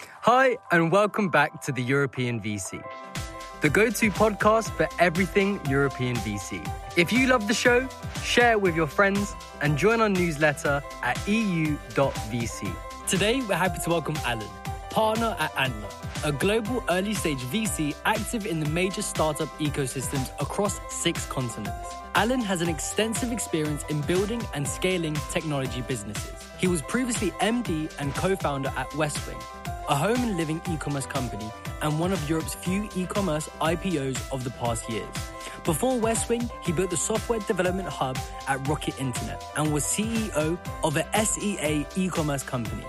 Hi, and welcome back to the European VC, the go to podcast for everything European VC. If you love the show, share it with your friends and join our newsletter at eu.vc. Today, we're happy to welcome Alan, partner at Antler, a global early stage VC active in the major startup ecosystems across six continents. Alan has an extensive experience in building and scaling technology businesses. He was previously MD and co founder at Westwing, a home and living e commerce company and one of Europe's few e commerce IPOs of the past years. Before Westwing, he built the software development hub at Rocket Internet and was CEO of a SEA e commerce company,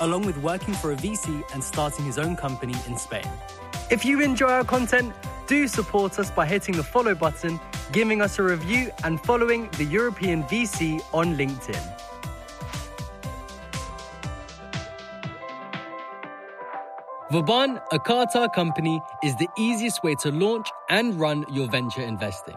along with working for a VC and starting his own company in Spain. If you enjoy our content, do support us by hitting the follow button, giving us a review, and following the European VC on LinkedIn. Vauban, a Carta company, is the easiest way to launch and run your venture investing.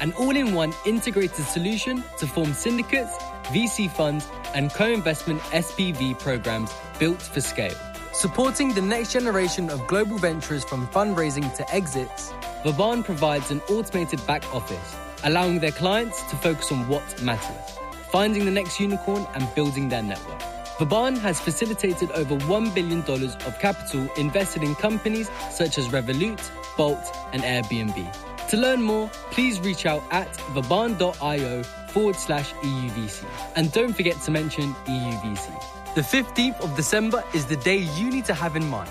An all in one integrated solution to form syndicates, VC funds, and co investment SPV programs built for scale. Supporting the next generation of global ventures from fundraising to exits, Vauban provides an automated back office, allowing their clients to focus on what matters finding the next unicorn and building their network. Vauban has facilitated over $1 billion of capital invested in companies such as Revolut, Bolt, and Airbnb. To learn more, please reach out at vauban.io forward slash EUVC. And don't forget to mention EUVC. The 15th of December is the day you need to have in mind.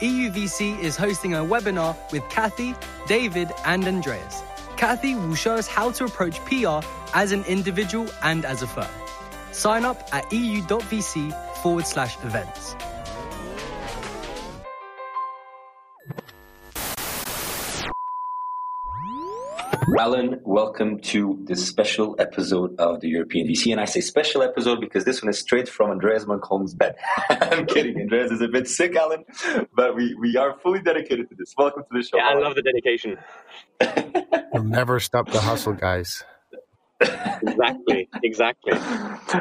EUVC is hosting a webinar with Kathy, David, and Andreas. Kathy will show us how to approach PR as an individual and as a firm. Sign up at eu.vc forward slash events. Alan, welcome to this special episode of the European VC. And I say special episode because this one is straight from Andreas Munk Holm's bed. I'm kidding. Andreas is a bit sick, Alan, but we, we are fully dedicated to this. Welcome to the show. Yeah, I love the dedication. You'll never stop the hustle, guys exactly, exactly.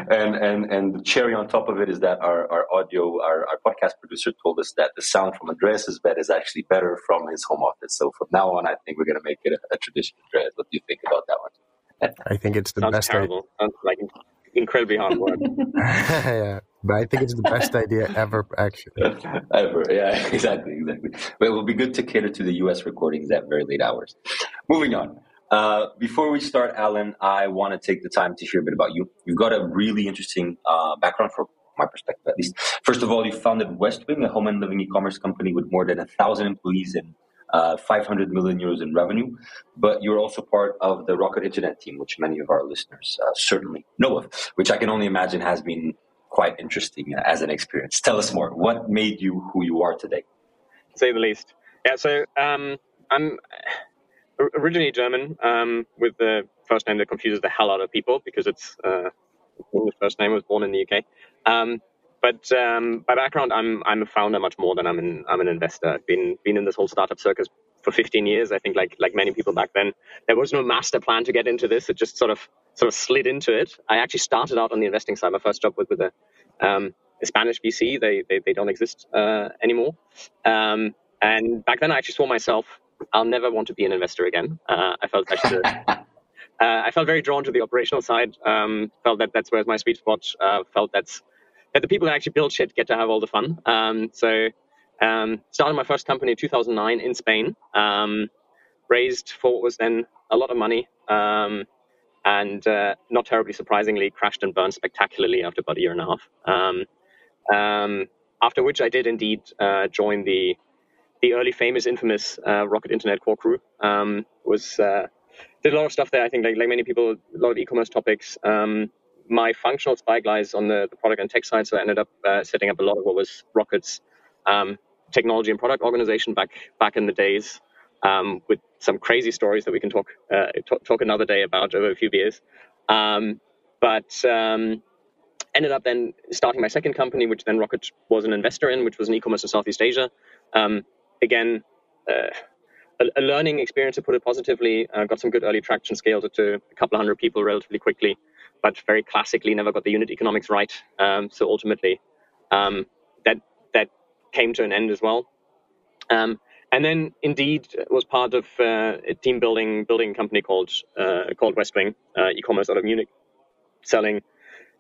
And and and the cherry on top of it is that our, our audio, our, our podcast producer told us that the sound from Andreas's bed is actually better from his home office. So from now on, I think we're going to make it a, a, tradition. Andreas, what do you think about that one? I think it's the Sounds best. Terrible. Idea. Sounds like incredibly hard work. yeah, but I think it's the best idea ever, actually. ever, yeah, exactly, exactly. But it will be good to cater to the U.S. recordings at very late hours. Moving on. Uh, before we start, Alan, I want to take the time to hear a bit about you. You've got a really interesting uh, background from my perspective, at least. First of all, you founded Westwing, a home and living e-commerce company with more than a thousand employees and uh, 500 million euros in revenue. But you're also part of the Rocket Internet team, which many of our listeners uh, certainly know of, which I can only imagine has been quite interesting as an experience. Tell us more. What made you who you are today? say the least. Yeah, so um, I'm originally German, um, with the first name that confuses the hell out of people because it's uh, the first name was born in the UK. Um, but um, by background, I'm I'm a founder much more than I'm an I'm an investor. I've been been in this whole startup circus for 15 years. I think like like many people back then, there was no master plan to get into this. It just sort of sort of slid into it. I actually started out on the investing side. My first job was with a, um, a Spanish VC. They they, they don't exist uh, anymore. Um, and back then, I actually saw myself I'll never want to be an investor again. Uh, I felt actually, uh, I felt very drawn to the operational side. Um, felt that that's where my sweet spot. Uh, felt that's that the people that actually build shit get to have all the fun. Um, so um, started my first company in 2009 in Spain. Um, raised for what was then a lot of money. Um, and uh, not terribly surprisingly, crashed and burned spectacularly after about a year and a half. Um, after which I did indeed uh, join the the early famous infamous uh, Rocket Internet core crew um, was uh, did a lot of stuff there. I think like, like many people, a lot of e-commerce topics. Um, my functional spyglass on the, the, product and tech side, so I ended up uh, setting up a lot of what was Rocket's um, technology and product organization back back in the days, um, with some crazy stories that we can talk uh, talk, talk, another day about over a few beers. Um, but um, ended up then starting my second company, which then Rocket was an investor in, which was an e-commerce in Southeast Asia. Um, again, uh, a, a, learning experience to put it positively. Uh, got some good early traction, scaled it to a couple of hundred people relatively quickly, but very classically never got the unit economics right. Um, so ultimately, um, that that came to an end as well. Um, and then indeed was part of uh, a team building building company called uh, called Westwing, uh, e-commerce out of Munich, selling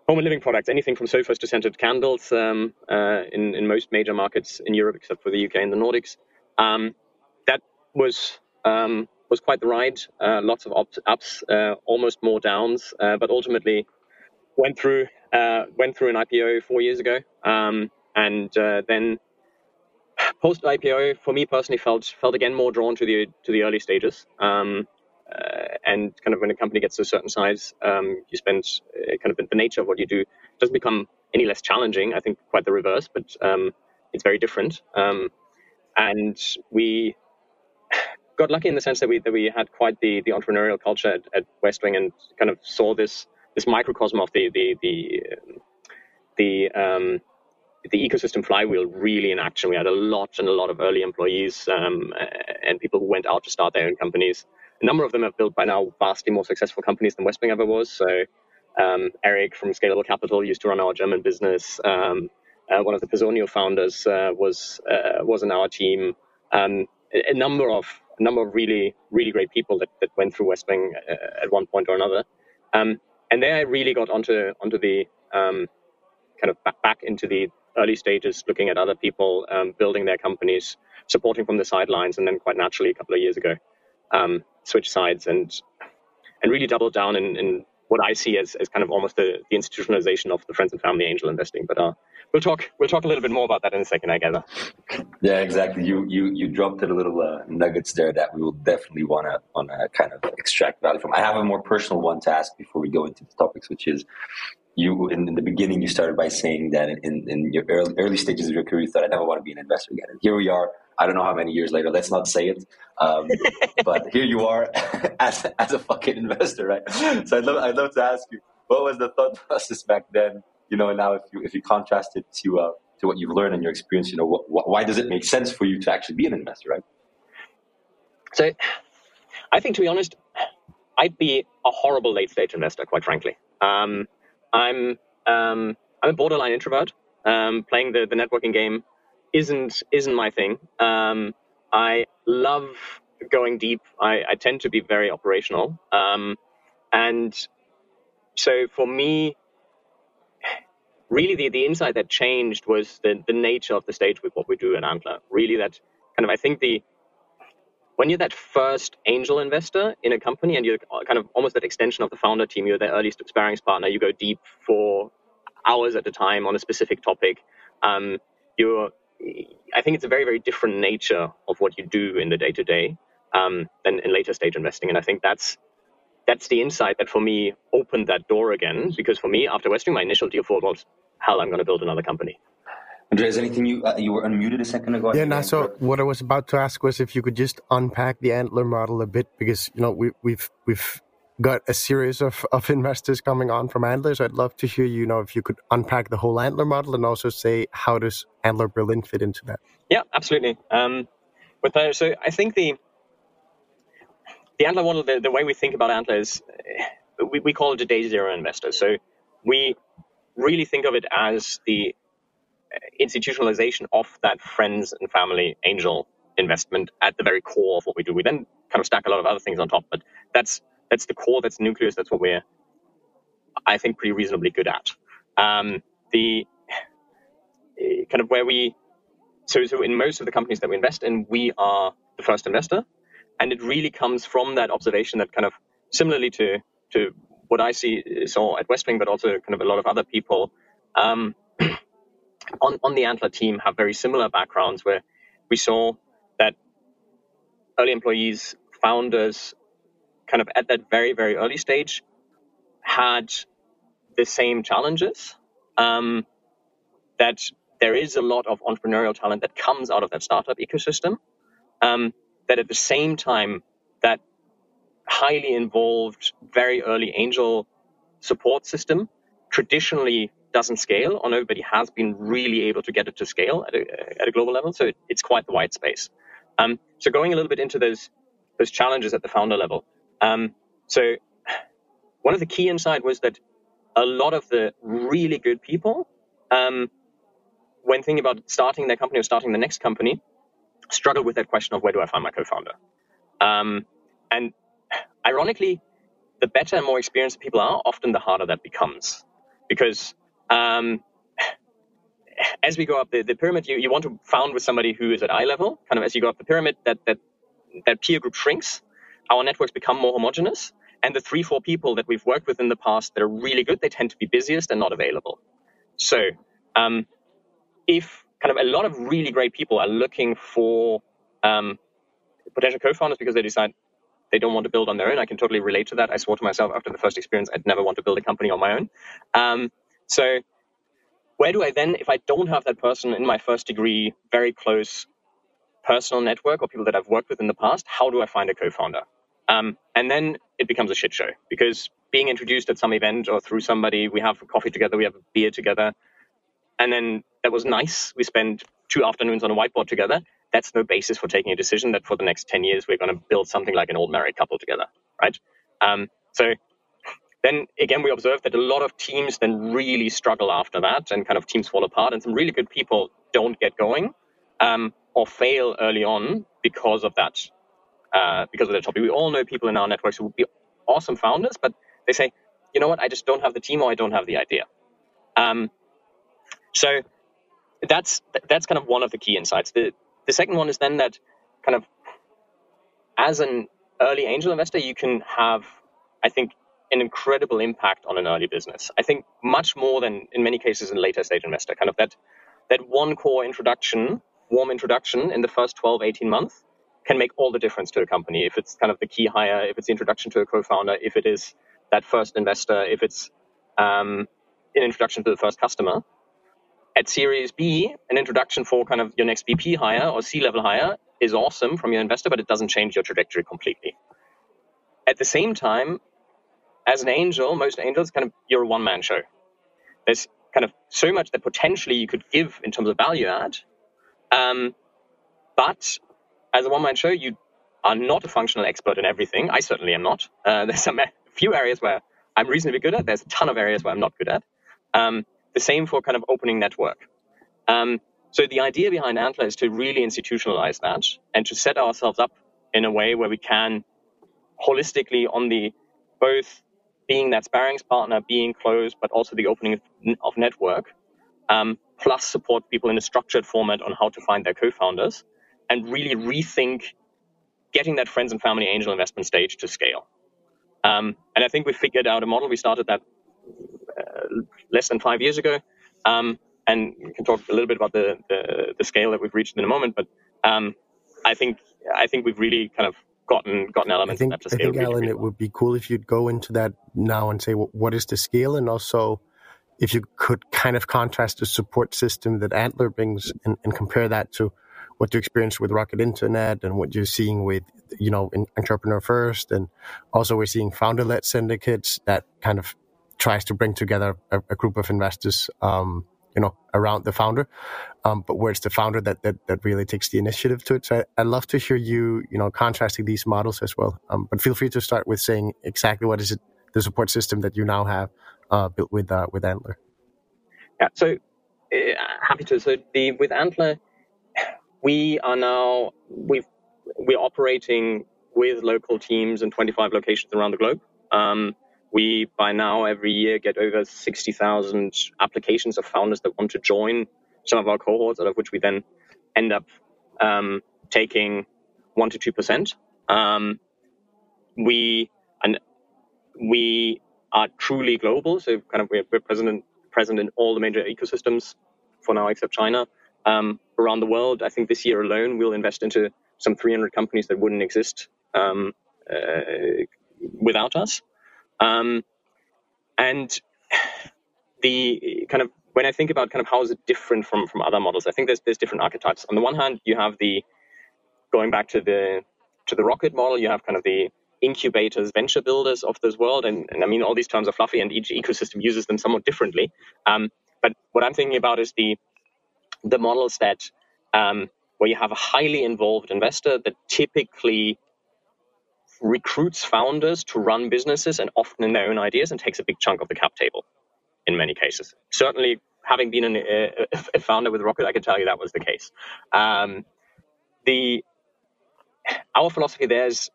home and living products, anything from sofas to scented candles um, uh, in in most major markets in Europe except for the UK and the Nordics. Um, that was um, was quite the ride. Uh, lots of ups, ups uh, almost more downs, but ultimately went through went through an IPO four years ago, um, and then post IPO, for me personally, felt felt again more drawn to the to the early stages. Um, uh, and kind of when a company gets to a certain size, um, you spend uh, kind of the nature of what you do doesn't become any less challenging. I think quite the reverse, but um, it's very different. Um, and we got lucky in the sense that we that we had quite the the entrepreneurial culture at, at Westwing and kind of saw this this microcosm of the the the the um, the ecosystem flywheel really in action. We had a lot and a lot of early employees um, and people who went out to start their own companies. A number of them have built by now vastly more successful companies than Westwing ever was. So um, Eric from Scalable Capital used to run our German business. Um, one of the Personio founders uh, was uh, was in our team. Um, a, a, number of a number of really really great people that, that went through Westwing uh, at one point or another. Um, and there I really got onto onto the um, kind of back, back into the early stages, looking at other people um, building their companies, supporting from the sidelines, and then quite naturally a couple of years ago, um, switch sides and and really double down in, in what I see as, as kind of almost the, the institutionalization of the friends and family angel investing. But uh, we'll talk we'll talk a little bit more about that in a second, I gather. Yeah, exactly. You you you dropped a little uh, nuggets there that we will definitely want to want to kind of extract value from. I have a more personal one to ask before we go into the topics, which is you in, in, the beginning you started by saying that in, in your early, early stages of your career you thought I never want to be an investor again. And here we are. I don't know how many years later. Let's not say it, um, but here you are as as a fucking investor, right? So I'd love I'd love to ask you what was the thought process back then, you know, now if you if you contrast it to uh, to what you've learned and your experience, you know, what, what, why does it make sense for you to actually be an investor, right? So, I think to be honest, I'd be a horrible late stage investor, quite frankly. Um, I'm um, I'm a borderline introvert. Um, playing the, the networking game isn't isn't my thing. Um, I love going deep. I, I, tend to be very operational, um, and so for me, really the, the insight that changed was the, the nature of the stage with what we do at Antler. Really, that kind of I think the when you're that first angel investor in a company and you're kind of almost that extension of the founder team, you're their early sparings partner, you go deep for hours at a time on a specific topic. Um, you're, I think it's a very, very different nature of what you do in the day to day than in later stage investing. And I think that's that's the insight that for me opened that door again. Because for me, after Westwing, my initial deal thought was, hell, I'm going to build another company. Andreas, anything you uh, you were unmuted a second ago? Yeah, no, so what I was about to ask was if you could just unpack the Antler model a bit because you know we, we've we've got a series of, of investors coming on from Antler. So I'd love to hear you know if you could unpack the whole Antler model and also say how does Antler Berlin fit into that? Yeah, absolutely. Um, with that, so I think the the Antler model, the, the way we think about Antler is eh, we, we call it a day zero investor. So we really think of it as the eh, institutionalization of that friends and family angel investment at the very core of what we do. We then kind of stack a lot of other things on top, but that's that's the core, that's the nucleus, that's what we're, I think, pretty reasonably good at. Um, the eh, kind of where we, so so in most of the companies that we invest in, we are the first investor, and it really comes from that observation that kind of similarly to to what I see saw at Westwing, but also kind of a lot of other people. Um, on, on the Antler team have very similar backgrounds where we saw that early employees, founders, kind of at that very, very early stage had the same challenges. Um, that there is a lot of entrepreneurial talent that comes out of that startup ecosystem. Um, that at the same time, that highly involved, very early angel support system traditionally doesn't scale, or nobody has been really able to get it to scale at a, at a global level. So it, it's quite the white space. Um, so going a little bit into those those challenges at the founder level. Um, so one of the key insight was that a lot of the really good people um, when thinking about starting their company or starting the next company, struggle with that question of where do I find my co-founder? Um, and ironically, the better and more experienced people are, often the harder that becomes. Because um, as we go up the, the pyramid, you, you want to found with somebody who is at eye level. Kind of as you go up the pyramid, that, that, that peer group shrinks. Our networks become more homogenous. And the three, four people that we've worked with in the past that are really good, they tend to be busiest and not available. So um, if kind of a lot of really great people are looking for um, potential co-founders because they decide they don't want to build on their own. I can totally relate to that. I swore to myself after the first experience I'd never want to build a company on my own. Um, so where do I then, if I don't have that person in my first degree, very close personal network or people that I've worked with in the past, how do I find a co-founder? Um, and then it becomes a shit show because being introduced at some event or through somebody, we have coffee together, we have a beer together, and then that was nice. We spent two afternoons on a whiteboard together. That's no basis for taking a decision that for the next 10 years we're going to build something like an old married couple together, right? Um, so then again, we observed that a lot of teams then really struggle after that and kind of teams fall apart and some really good people don't get going um, or fail early on because of that, uh, because of the topic. We all know people in our networks who would be awesome founders, but they say, you know what, I just don't have the team or I don't have the idea. Um, so that's that's kind of one of the key insights. The the second one is then that kind of as an early angel investor, you can have, I think, an incredible impact on an early business. I think much more than in many cases in later stage investor. Kind of that that one core introduction, warm introduction in the first 12, 18 months can make all the difference to a company. If it's kind of the key hire, if it's the introduction to a co-founder, if it is that first investor, if it's um, an introduction to the first customer, at Series B, an introduction for kind of your next VP hire or C level hire is awesome from your investor, but it doesn't change your trajectory completely. At the same time, as an angel, most angels kind of you're a one man show. There's kind of so much that potentially you could give in terms of value add, um, but as a one man show, you are not a functional expert in everything. I certainly am not. Uh, there's a few areas where I'm reasonably good at. There's a ton of areas where I'm not good at. Um, the same for kind of opening network. Um, so the idea behind Antler is to really institutionalize that and to set ourselves up in a way where we can holistically on the both being that sparings partner, being close, but also the opening of, network, um, plus support people in a structured format on how to find their co-founders and really rethink getting that friends and family angel investment stage to scale. Um, and I think we figured out a model. We started that less than five years ago. Um, and we can talk a little bit about the, the, the, scale that we've reached in a moment. But um, I think I think we've really kind of gotten gotten elements I think, that to scale. I think, Alan, it would be cool if you'd go into that now and say well, what is the scale, and also if you could kind of contrast the support system that Antler brings and, and compare that to what you experienced with Rocket Internet and what you're seeing with, you know, Entrepreneur First, and also we're seeing founder-led syndicates that kind of tries to bring together a, a group of investors, um, you know, around the founder. Um, but where it's the founder that, that, that really takes the initiative to it. So I, would love to hear you, you know, contrasting these models as well. Um, but feel free to start with saying exactly what is it, the support system that you now have uh, built with uh, with Antler. Yeah, so uh, happy to. So the with Antler, we are now we've we're operating with local teams in 25 locations around the globe. Um, we, by now, every year get over 60,000 applications of founders that want to join some of our cohorts, out of which we then end up um, taking 1% to 2%. Um, we, and we are truly global, so kind of we're, we're present, in, present in all the major ecosystems for now, except China. Um, around the world, I think this year alone, we'll invest into some 300 companies that wouldn't exist um, uh, without us. Um, and the kind of when I think about kind of how is it different from from other models, I think there's there's different archetypes. On the one hand, you have the going back to the to the rocket model, you have kind of the incubators, venture builders of this world, and, and I mean all these terms are fluffy, and each ecosystem uses them somewhat differently. Um, but what I'm thinking about is the the models that um, where you have a highly involved investor that typically recruits founders to run businesses and often in their own ideas and takes a big chunk of the cap table in many cases. Certainly having been an, a, a, founder with Rocket, I can tell you that was the case. Um, the our philosophy there is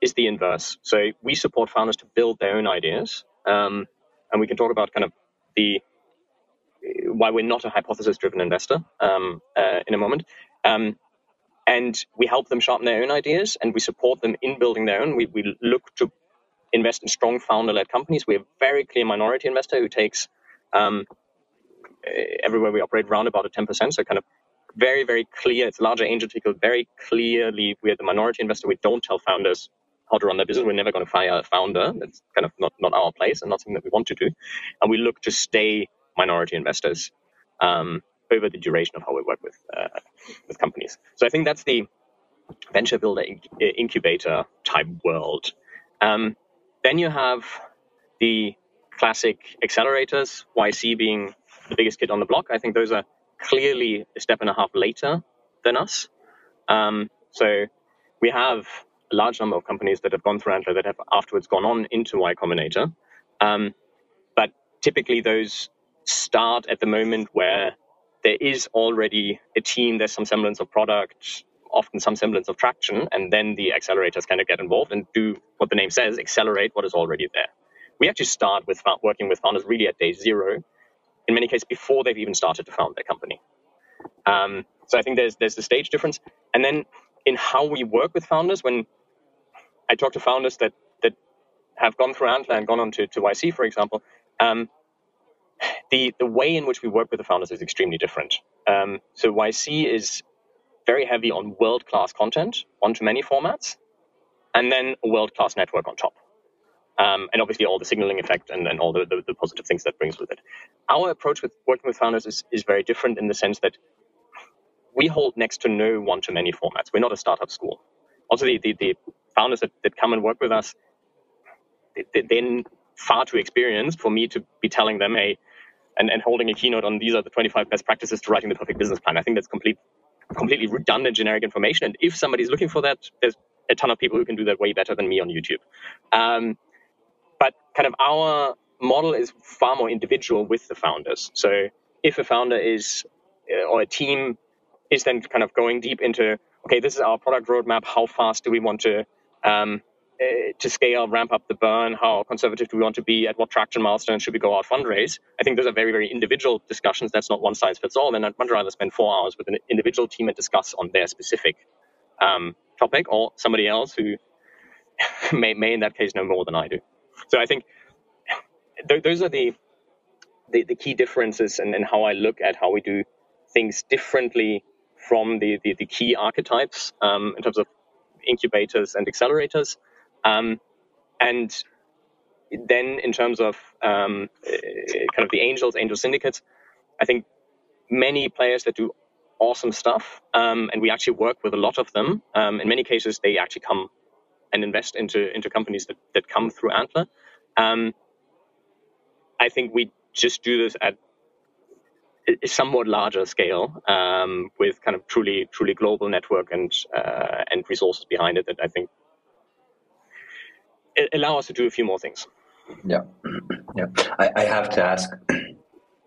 is the inverse. So we support founders to build their own ideas, um, and we can talk about kind of the why we're not a hypothesis-driven investor um, uh, in a moment. Um, and we help them sharpen their own ideas, and we support them in building their own. We, we look to invest in strong founder-led companies. We're a very clear minority investor who takes um, everywhere we operate around about a 10%. So kind of very, very clear. It's a larger angel ticket. Very clearly, we're the minority investor. We don't tell founders how to run their business. We're never going to fire a founder. That's kind of not, not our place and not something that we want to do. And we look to stay minority investors um, over the duration of how we work with uh, with companies. So I think that's the venture builder incubator type world. Um, then you have the classic accelerators, YC being the biggest kid on the block. I think those are clearly a step and a half later than us. Um, so we have a large number of companies that have gone through Antler that have afterwards gone on into Y Combinator. Um, but typically those start at the moment where there is already a team, there's some semblance of product, often some semblance of traction, and then the accelerators kind of get involved and do what the name says, accelerate what is already there. We actually start with working with founders really at day zero, in many cases before they've even started to found their company. Um, so I think there's there's the stage difference, and then in how we work with founders. When I talk to founders that that have gone through Antler and gone on to, to YC, for example, um, the the way in which we work with the founders is extremely different. Um, so YC is very heavy on world class content, one to many formats, and then a world class network on top. Um, and obviously all the signaling effect and, and all the, the, the, positive things that brings with it. Our approach with working with founders is, is very different in the sense that we hold next to no one to many formats. We're not a startup school. Also, the, the, the founders that, that come and work with us, they, they're far too experienced for me to be telling them, hey, and, and holding a keynote on these are the 25 best practices to writing the perfect business plan. I think that's complete, completely redundant generic information. And if somebody's looking for that, there's a ton of people who can do that way better than me on YouTube. Um, but kind of our model is far more individual with the founders. So if a founder is uh, or a team is then kind of going deep into okay, this is our product roadmap. How fast do we want to um, to scale, ramp up the burn? How conservative do we want to be? At what traction milestone should we go out fundraise? I think those are very, very individual discussions. That's not one size fits all. And I'd much rather spend four hours with an individual team and discuss on their specific um, topic, or somebody else who may, may in that case know more than I do. So I think th- those are the, the, the key differences and how I look at how we do things differently from the, the, the key archetypes um, in terms of incubators and accelerators. Um, and then in terms of um, kind of the angels, angel syndicates, I think many players that do awesome stuff, um, and we actually work with a lot of them. Um, in many cases, they actually come and invest into into companies that, that come through Antler. Um, I think we just do this at a somewhat larger scale um, with kind of truly truly global network and uh, and resources behind it that I think allow us to do a few more things. Yeah, yeah. I, I have to ask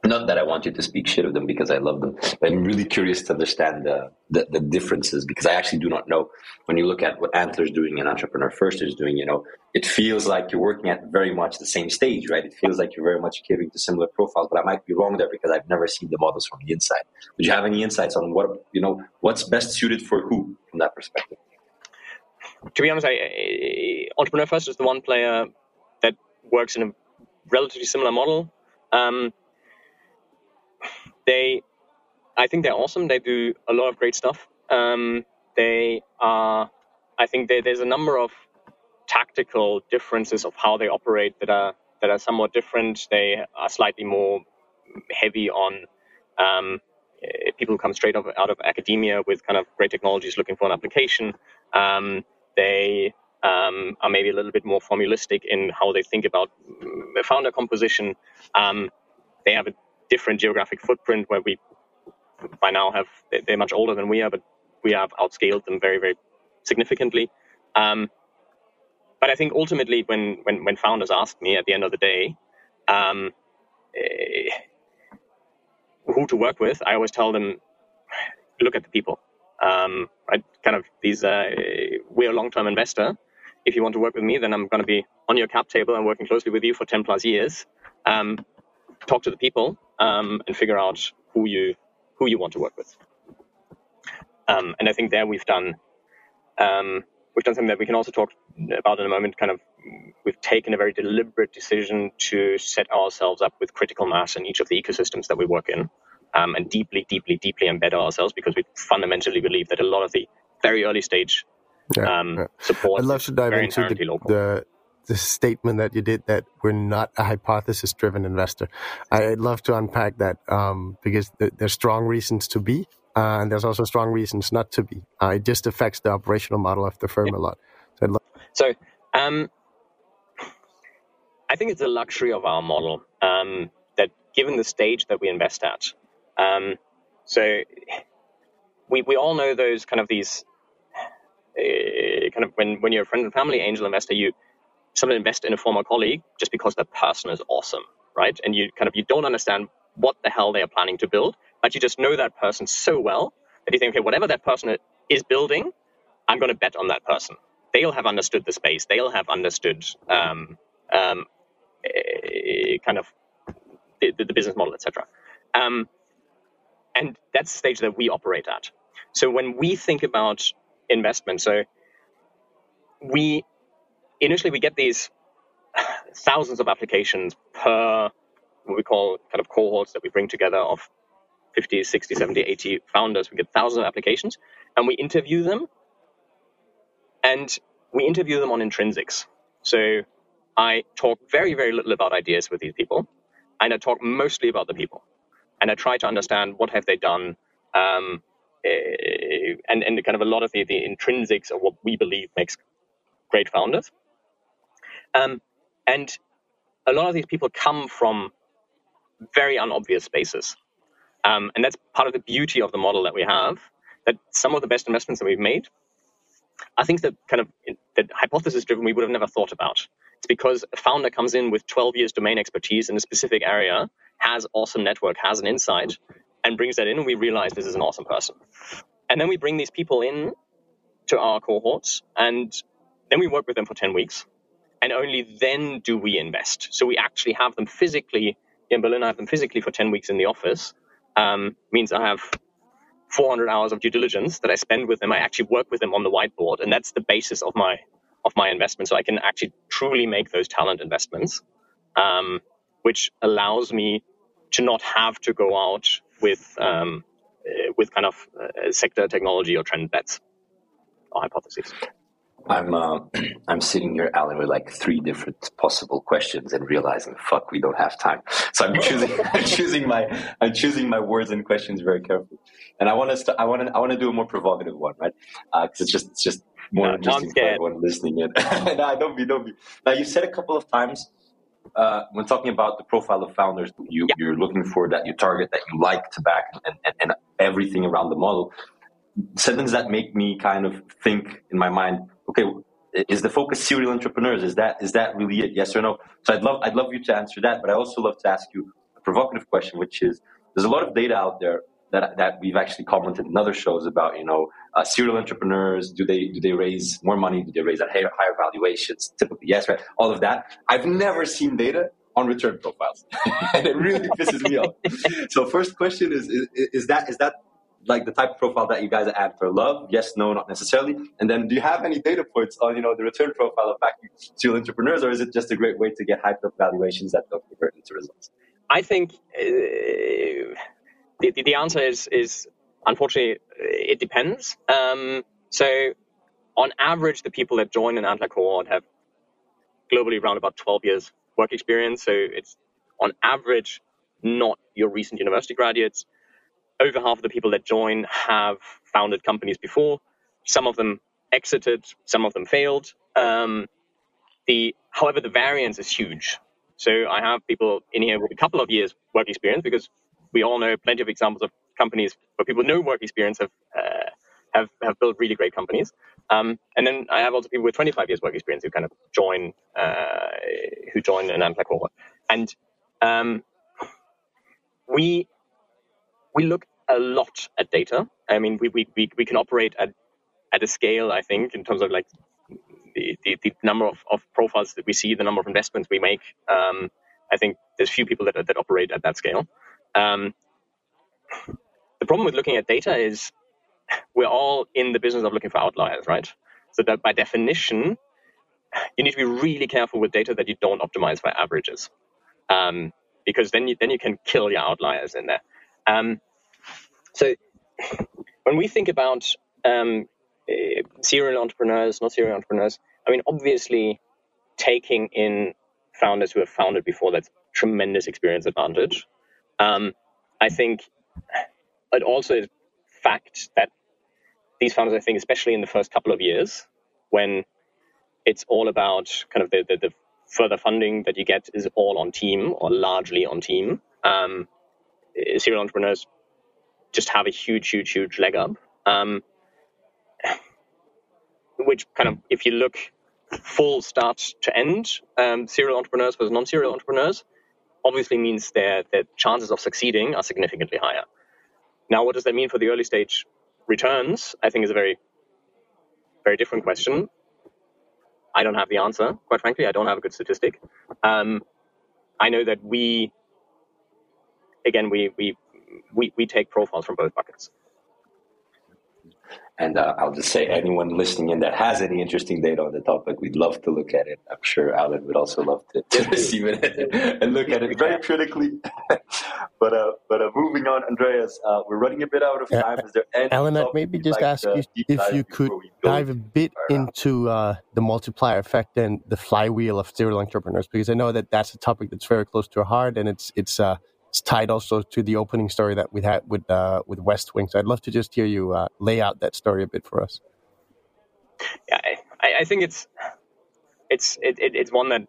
not that I want you to speak shit of them because I love them, but I'm really curious to understand the, the, the differences because I actually do not know. When you look at what Antler's doing and Entrepreneur First is doing, you know, it feels like you're working at very much the same stage, right? It feels like you're very much catering to similar profiles, but I might be wrong there because I've never seen the models from the inside. Would you have any insights on what, you know, what's best suited for who from that perspective? To be honest, I, I, Entrepreneur First is the one player that works in a relatively similar model. Um, they, I think they're awesome. They do a lot of great stuff. Um, they are, I think there's a number of tactical differences of how they operate that are that are somewhat different. They are slightly more heavy on um, people who come straight out of academia with kind of great technologies looking for an application. Um, they um, are maybe a little bit more formulistic in how they think about mm, founder composition. Um, they have a different geographic footprint where we by now have they're much older than we are, but we have outscaled them very very significantly. Um, but I think ultimately, when, when when founders ask me at the end of the day, um, eh, who to work with, I always tell them, look at the people. Um, right? Kind of these, uh, we're a long-term investor. If you want to work with me, then I'm going to be on your cap table and working closely with you for 10 plus years. Um, talk to the people um, and figure out who you who you want to work with. Um, and I think there we've done um, we've done something that we can also talk about in a moment. Kind of, we've taken a very deliberate decision to set ourselves up with critical mass in each of the ecosystems that we work in, um, and deeply, deeply, deeply embed ourselves because we fundamentally believe that a lot of the very early stage yeah, um, yeah. support. I'd love to dive into the, the, the statement that you did that we're not a hypothesis driven investor. I'd love to unpack that um, because th- there's strong reasons to be, uh, and there's also strong reasons not to be. Uh, it just affects the operational model of the firm yeah. a lot. So, lo- so um, I think it's a luxury of our model um, that, given the stage that we invest at, um, so we we all know those kind of these uh, kind of when when you're a friend and family angel investor, you someone invest in a former colleague just because that person is awesome, right? And you kind of you don't understand what the hell they are planning to build, but you just know that person so well that you think, okay, whatever that person is building, I'm going to bet on that person. They'll have understood the space. They'll have understood um, um, eh, kind of the, the, business model, etc. Um, and that's the stage that we operate at. So when we think about investment, so we initially we get these thousands of applications per what we call kind of cohorts that we bring together of 50, 60, 70, 80 founders. We get thousands of applications and we interview them. And we interview them on intrinsics. So I talk very, very little about ideas with these people. And I talk mostly about the people. And I try to understand what have they done. Um, and, and kind of a lot of the, the intrinsics of what we believe makes great founders. Um, and a lot of these people come from very unobvious spaces. Um, and that's part of the beauty of the model that we have, that some of the best investments that we've made I think that kind of that hypothesis driven we would have never thought about. It's because a founder comes in with 12 years domain expertise in a specific area, has awesome network, has an insight, and brings that in, and we realize this is an awesome person. And then we bring these people in to our cohorts, and then we work with them for 10 weeks, and only then do we invest. So we actually have them physically in Berlin. I have them physically for 10 weeks in the office. Um, means I have 400 hours of due diligence that I spend with them. I actually work with them on the whiteboard, and that's the basis of my of my investment. So I can actually truly make those talent investments, um, which allows me to not have to go out with um, with kind of uh, sector technology or trend bets or hypotheses. I'm uh, I'm sitting here, Alan, with like three different possible questions and realizing, fuck, we don't have time. So I'm choosing I'm choosing my I'm choosing my words and questions very carefully. And I want to st- I want to I want to do a more provocative one, right? Because uh, it's just it's just more no, interesting for everyone listening in. no, don't be don't be. Now you've said a couple of times uh, when talking about the profile of founders you, you're looking for that you target that you like to back and, and, and everything around the model sentences that make me kind of think in my mind okay, is the focus serial entrepreneurs? Is that is that really it? Yes or no? So I'd love I'd love you to answer that, but I also love to ask you a provocative question, which is there's a lot of data out there that that we've actually commented in other shows about. You know, uh, serial entrepreneurs do they do they raise more money? Do they raise at higher, higher valuations? Typically, yes, right. All of that. I've never seen data on return profiles, and it really pisses me off. So, first question is, is is that is that like the type of profile that you guys add for love? Yes, no, not necessarily. And then do you have any data points on, you know, the return profile of serial entrepreneurs, or is it just a great way to get hyped up valuations that don't convert into results? I think uh, the, the answer is, is unfortunately, it depends. Um, so on average, the people that join an Antler cohort have globally around about 12 years work experience. So it's on average not your recent university graduates over half of the people that join have founded companies before. Some of them exited, some of them failed. Um, the, however, the variance is huge. So I have people in here with a couple of years work experience because we all know plenty of examples of companies where people no work experience have uh, have have built really great companies. Um, and then I have also people with 25 years work experience who kind of join uh, who join an Antler cohort. And um, we we look a lot at data. I mean, we, we, we, we can operate at, at a scale, I think, in terms of like the, the, the number of, of profiles that we see, the number of investments we make. Um, I think there's few people that, that operate at that scale. Um, the problem with looking at data is we're all in the business of looking for outliers, right? So that by definition, you need to be really careful with data that you don't optimize for averages, um, because then you then you can kill your outliers in there. Um, so when we think about um, eh, serial entrepreneurs, not serial entrepreneurs, I mean obviously taking in founders who have founded before that's tremendous experience advantage. Um, I think it also fact that these founders, I think, especially in the first couple of years, when it's all about kind of the, the, the further funding that you get is all on team or largely on team. Um, serial entrepreneurs just have a huge, huge, huge leg up. Um, which kind of, if you look full start to end, um, serial entrepreneurs versus non-serial entrepreneurs, obviously means their their chances of succeeding are significantly higher. Now, what does that mean for the early stage returns? I think is a very, very different question. I don't have the answer, quite frankly. I don't have a good statistic. Um, I know that we, again, we, we, we, we take profiles from both buckets. And uh, I'll just say, anyone listening in that has any interesting data on the topic, we'd love to look at it. I'm sure Alan would also love to, to receive it and look at it very critically. but uh, but uh, moving on, Andreas, uh, we're running a bit out of time. Is there any Alan, I'd maybe just like ask you if you could dive a bit into uh, the multiplier effect and the flywheel of serial entrepreneurs, because I know that that's a topic that's very close to our heart, and it's it's uh, it's tied also to the opening story that we had with uh, with Westwing. So I'd love to just hear you uh, lay out that story a bit for us. Yeah, I, I think it's it's it, it, it's one that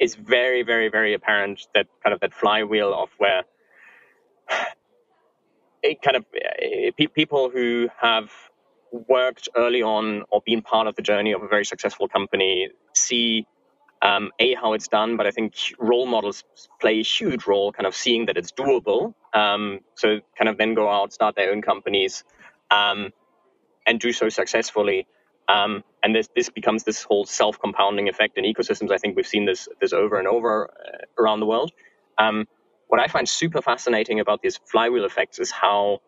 is very very very apparent that kind of that flywheel of where it kind of uh, people who have worked early on or been part of the journey of a very successful company see um, a how it's done, but I think role models play a huge role, kind of seeing that it's doable. Um, so kind of then go out, start their own companies, um, and do so successfully. Um, and this this becomes this whole self compounding effect in ecosystems. I think we've seen this this over and over uh, around the world. Um, what I find super fascinating about these flywheel effects is how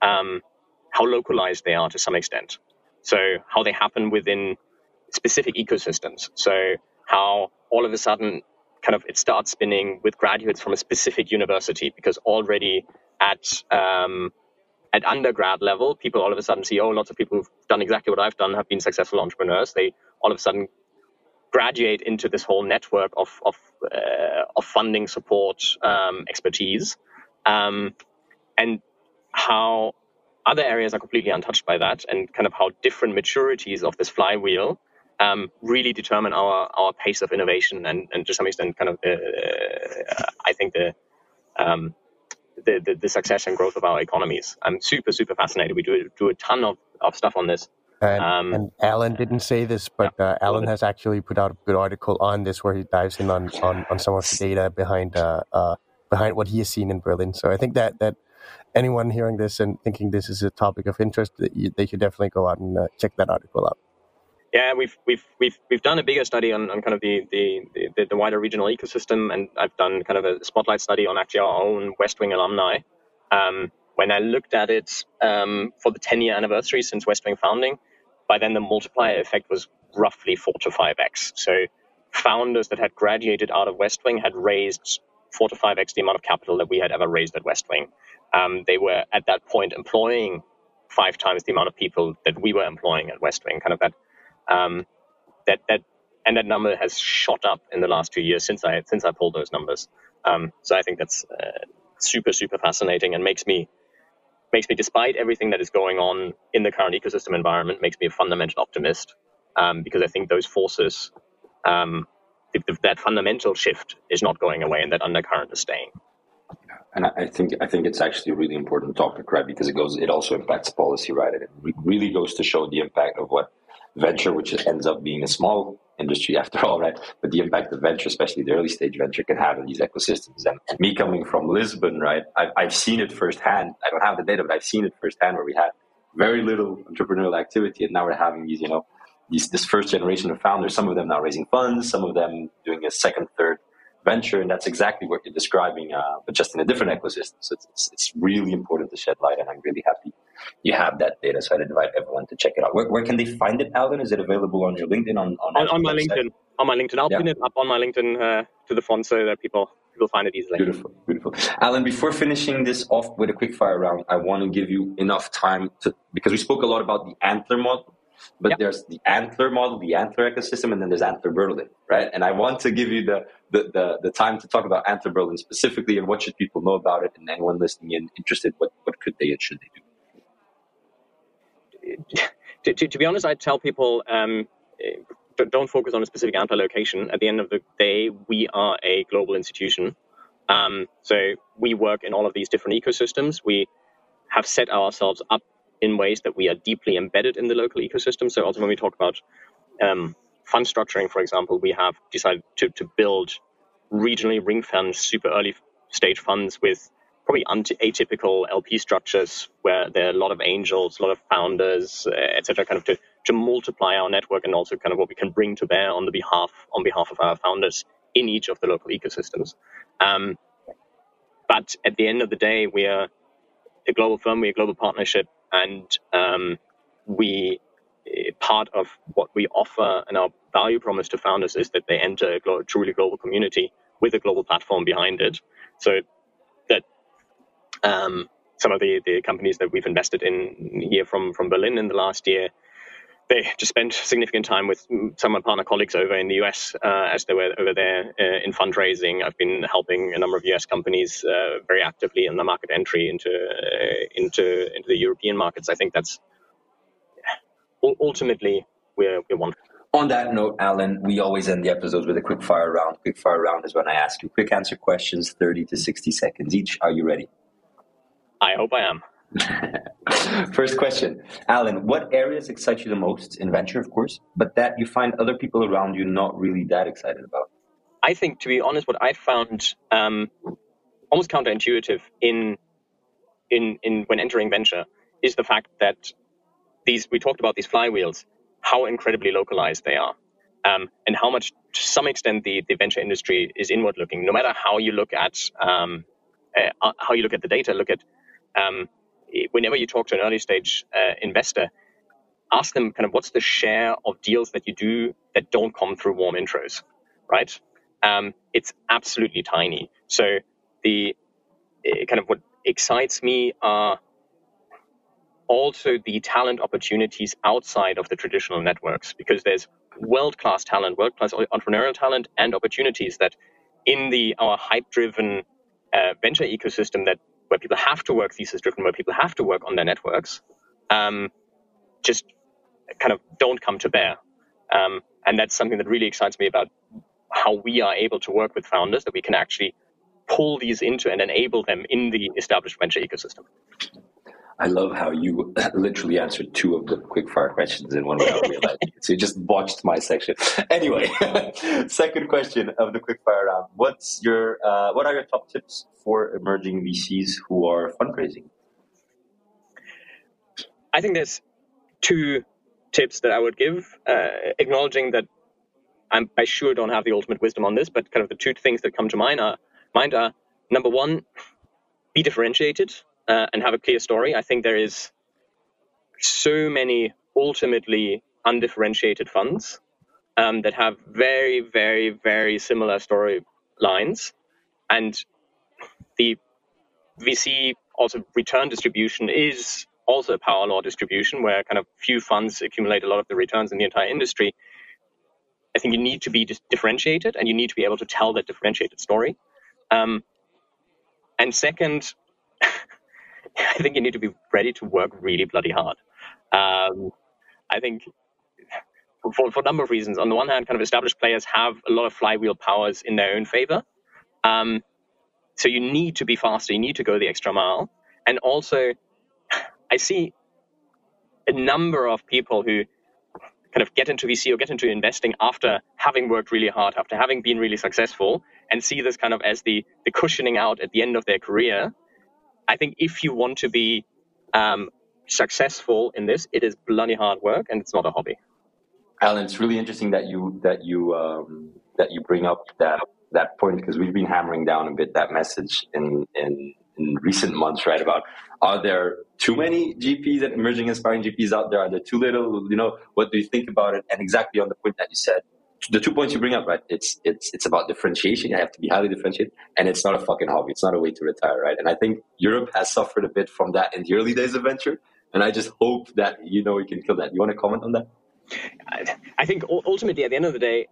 um, how localized they are to some extent. So how they happen within specific ecosystems. So how all of a sudden kind of it starts spinning with graduates from a specific university because already at um, at undergrad level, people all of a sudden see, oh, lots of people who've done exactly what I've done have been successful entrepreneurs. They all of a sudden graduate into this whole network of of, uh, of funding support um, expertise, um, and how other areas are completely untouched by that, and kind of how different maturities of this flywheel um, really determine our, our pace of innovation and, and to some extent kind of the, uh, I think the, um, the, the, the, success and growth of our economies. I'm super, super fascinated. We do, do a ton of, of stuff on this. And, um, and Alan didn't say this, but uh, Alan has actually put out a good article on this where he dives in on, on, on some of the data behind uh, uh, behind what he has seen in Berlin. So I think that that anyone hearing this and thinking this is a topic of interest, they should definitely go out and uh, check that article out. Yeah, we've we've we've we've done a bigger study on, on kind of the, the, the, the wider regional ecosystem, and I've done kind of a spotlight study on actually our own Westwing alumni. Um, when I looked at it um, for the 10 year anniversary since Westwing founding, by then the multiplier effect was roughly four to five x. So founders that had graduated out of Westwing had raised four to five x the amount of capital that we had ever raised at Westwing. Um, they were at that point employing five times the amount of people that we were employing at Westwing. Kind of that um, that that and that number has shot up in the last two years since I since I pulled those numbers. Um, so I think that's uh, super super fascinating and makes me makes me, despite everything that is going on in the current ecosystem environment, makes me a fundamental optimist um, because I think those forces, um, that fundamental shift is not going away and that undercurrent is staying. And I think I think it's actually a really important topic, right? Because it goes, it also impacts policy, right? And it re- really goes to show the impact of what venture, which ends up being a small industry after all, right? But the impact of venture, especially the early stage venture, can have in these ecosystems. And me coming from Lisbon, right, I've, I've seen it firsthand. I don't have the data, but I've seen it firsthand where we had very little entrepreneurial activity, and now we're having these, you know, these this first generation of founders. Some of them now raising funds, some of them doing a second, third venture, and that's exactly what you're describing, uh, but just in a different ecosystem. So it's, it's, it's, really important to shed light, and I'm really happy you have that data. So I'd invite everyone to check it out. Where, where can they find it, Alan? Is it available on your LinkedIn? On on, on, on my LinkedIn. On my LinkedIn, I'll yeah. pin it up on my LinkedIn uh, to the front so that people people find it easily. Beautiful, beautiful. Alan, before finishing this off with a quick fire round, I want to give you enough time to because we spoke a lot about the antler model but yep. there's the antler model, the antler ecosystem, and then there's antler Berlin, right? And I want to give you the, the, the, the, time to talk about antler Berlin specifically and what should people know about it and anyone listening in interested, what, what could they and should they do? To, to, to be honest, I tell people um, don't focus on a specific antler location. At the end of the day, we are a global institution. Um, so we work in all of these different ecosystems. We have set ourselves up in ways that we are deeply embedded in the local ecosystem. So also when we talk about um, fund structuring, for example, we have decided to, to build regionally ring fenced super early stage funds with probably atypical LP structures where there are a lot of angels, a lot of founders, uh, etc., kind of to, to multiply our network and also kind of what we can bring to bear on the behalf on behalf of our founders in each of the local ecosystems. Um, but at the end of the day, we are a global firm, we're a global partnership, and um, we eh, part of what we offer and our value promise to founders is that they enter a glo- truly global community with a global platform behind it. So um, some of the, the companies that we've invested in here from from Berlin in the last year they just spent significant time with some of my partner colleagues over in the US uh, as they were over there uh, in fundraising. I've been helping a number of US companies uh, very actively in the market entry into uh, into into the European markets. I think that's ultimately we're we want. On that note, Alan, we always end the episodes with a quick fire round. Quick fire round is when I ask you quick answer questions, thirty to sixty seconds each. Are you ready? I hope I am. First question, Alan, what areas excite you the most in venture, of course, but that you find other people around you not really that excited about? I think, to be honest, what I found um, almost counterintuitive in, in, in when entering venture is the fact that these we talked about these flywheels, how incredibly localized they are, um, and how much, to some extent, the, the venture industry is inward looking. No matter how you look at um, uh, how you look at the data, look at um, whenever you talk to an early stage uh, investor, ask them kind of what's the share of deals that you do that don't come through warm intros, right? Um, it's absolutely tiny. So the uh, kind of what excites me are also the talent opportunities outside of the traditional networks because there's world-class talent, world-class entrepreneurial talent and opportunities that in the our hype-driven uh, venture ecosystem that where people have to work thesis driven, where people have to work on their networks, um, just kind of don't come to bear. Um, and that's something that really excites me about how we are able to work with founders, that we can actually pull these into and enable them in the established venture ecosystem. I love how you literally answered two of the quick fire questions in one without realizing. So you just botched my section. Anyway, second question of the quick fire round. What's your uh, what are your top tips for emerging VCs who are fundraising? I think there's two tips that I would give, uh, acknowledging that I'm, I sure don't have the ultimate wisdom on this, but kind of the two things that come to mind are mind are number one, be differentiated uh, and have a clear story. I think there is so many ultimately undifferentiated funds um, that have very, very, very similar storylines, and the VC also return distribution is also a power law distribution where kind of few funds accumulate a lot of the returns in the entire industry. I think you need to be differentiated and you need to be able to tell that differentiated story. Um, and second, I think you need to be ready to work really bloody hard. Um, I think for, for a number of reasons. On the one hand, kind of established players have a lot of flywheel powers in their own favor. Um, so you need to be faster, you need to go the extra mile. And also, I see a number of people who kind of get into VC or get into investing after having worked really hard, after having been really successful, and see this kind of as the the cushioning out at the end of their career. I think if you want to be um, successful in this, it is bloody hard work and it's not a hobby. Alan, it's really interesting that you that you um, that you bring up that that point because we've been hammering down a bit that message in in in recent months, right? About are there too many GPs and emerging aspiring GPs out there? Are there too little? You know, what do you think about it? And exactly on the point that you said, the two points you bring up, right? It's it's it's about differentiation. You have to be highly differentiated, and it's not a fucking hobby. It's not a way to retire, right? And I think Europe has suffered a bit from that in the early days of venture, and I just hope that you know we can kill that. You want to comment on that? I think ultimately, at the end of the day,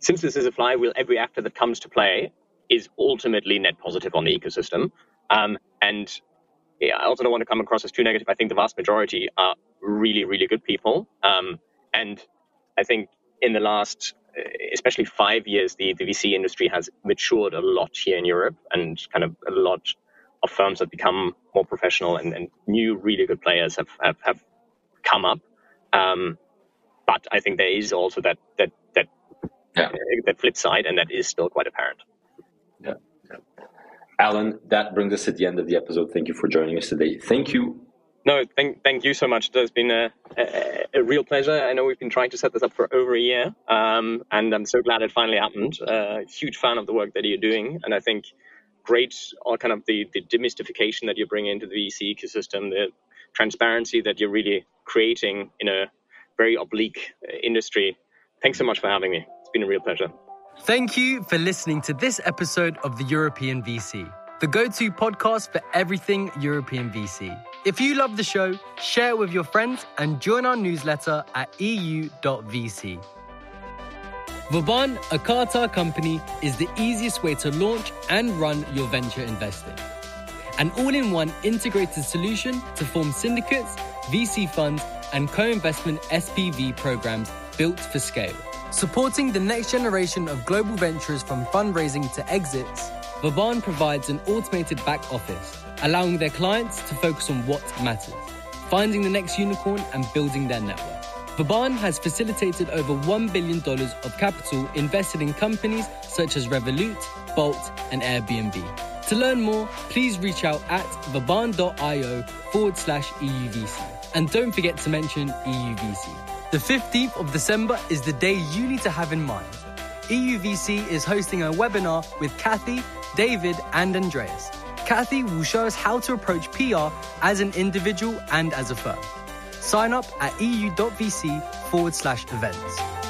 since this is a flywheel, every actor that comes to play is ultimately net positive on the ecosystem. Um, and yeah, I also don't want to come across as too negative. I think the vast majority are really, really good people. Um, and I think in the last, especially five years, the, the VC industry has matured a lot here in Europe and kind of a lot of firms have become more professional and, and new, really good players have, have, have come up. Um, but I think there is also that, that, that, yeah. uh, that flip side, and that is still quite apparent. Yeah. Alan, that brings us to the end of the episode. Thank you for joining us today. Thank you. No, thank, thank you so much. It's been a, a, a, real pleasure. I know we've been trying to set this up for over a year, um, and I'm so glad it finally happened. Uh, huge fan of the work that you're doing, and I think great all kind of the, the demystification that you bring into the VC ecosystem, the transparency that you're really creating in a very oblique uh, industry. Thanks so much for having me. It's been a real pleasure. Thank you for listening to this episode of the European VC, the go to podcast for everything European VC. If you love the show, share it with your friends and join our newsletter at eu.vc. Vauban, a Carta company, is the easiest way to launch and run your venture investing. An all in one integrated solution to form syndicates, VC funds, and co investment SPV programs built for scale. Supporting the next generation of global ventures from fundraising to exits, Vauban provides an automated back office, allowing their clients to focus on what matters, finding the next unicorn and building their network. Vauban has facilitated over $1 billion of capital invested in companies such as Revolut, Bolt, and Airbnb. To learn more, please reach out at vauban.io forward slash EUVC. And don't forget to mention EUVC. The 15th of December is the day you need to have in mind. EUVC is hosting a webinar with Kathy, David, and Andreas. Kathy will show us how to approach PR as an individual and as a firm. Sign up at eu.vc forward slash events.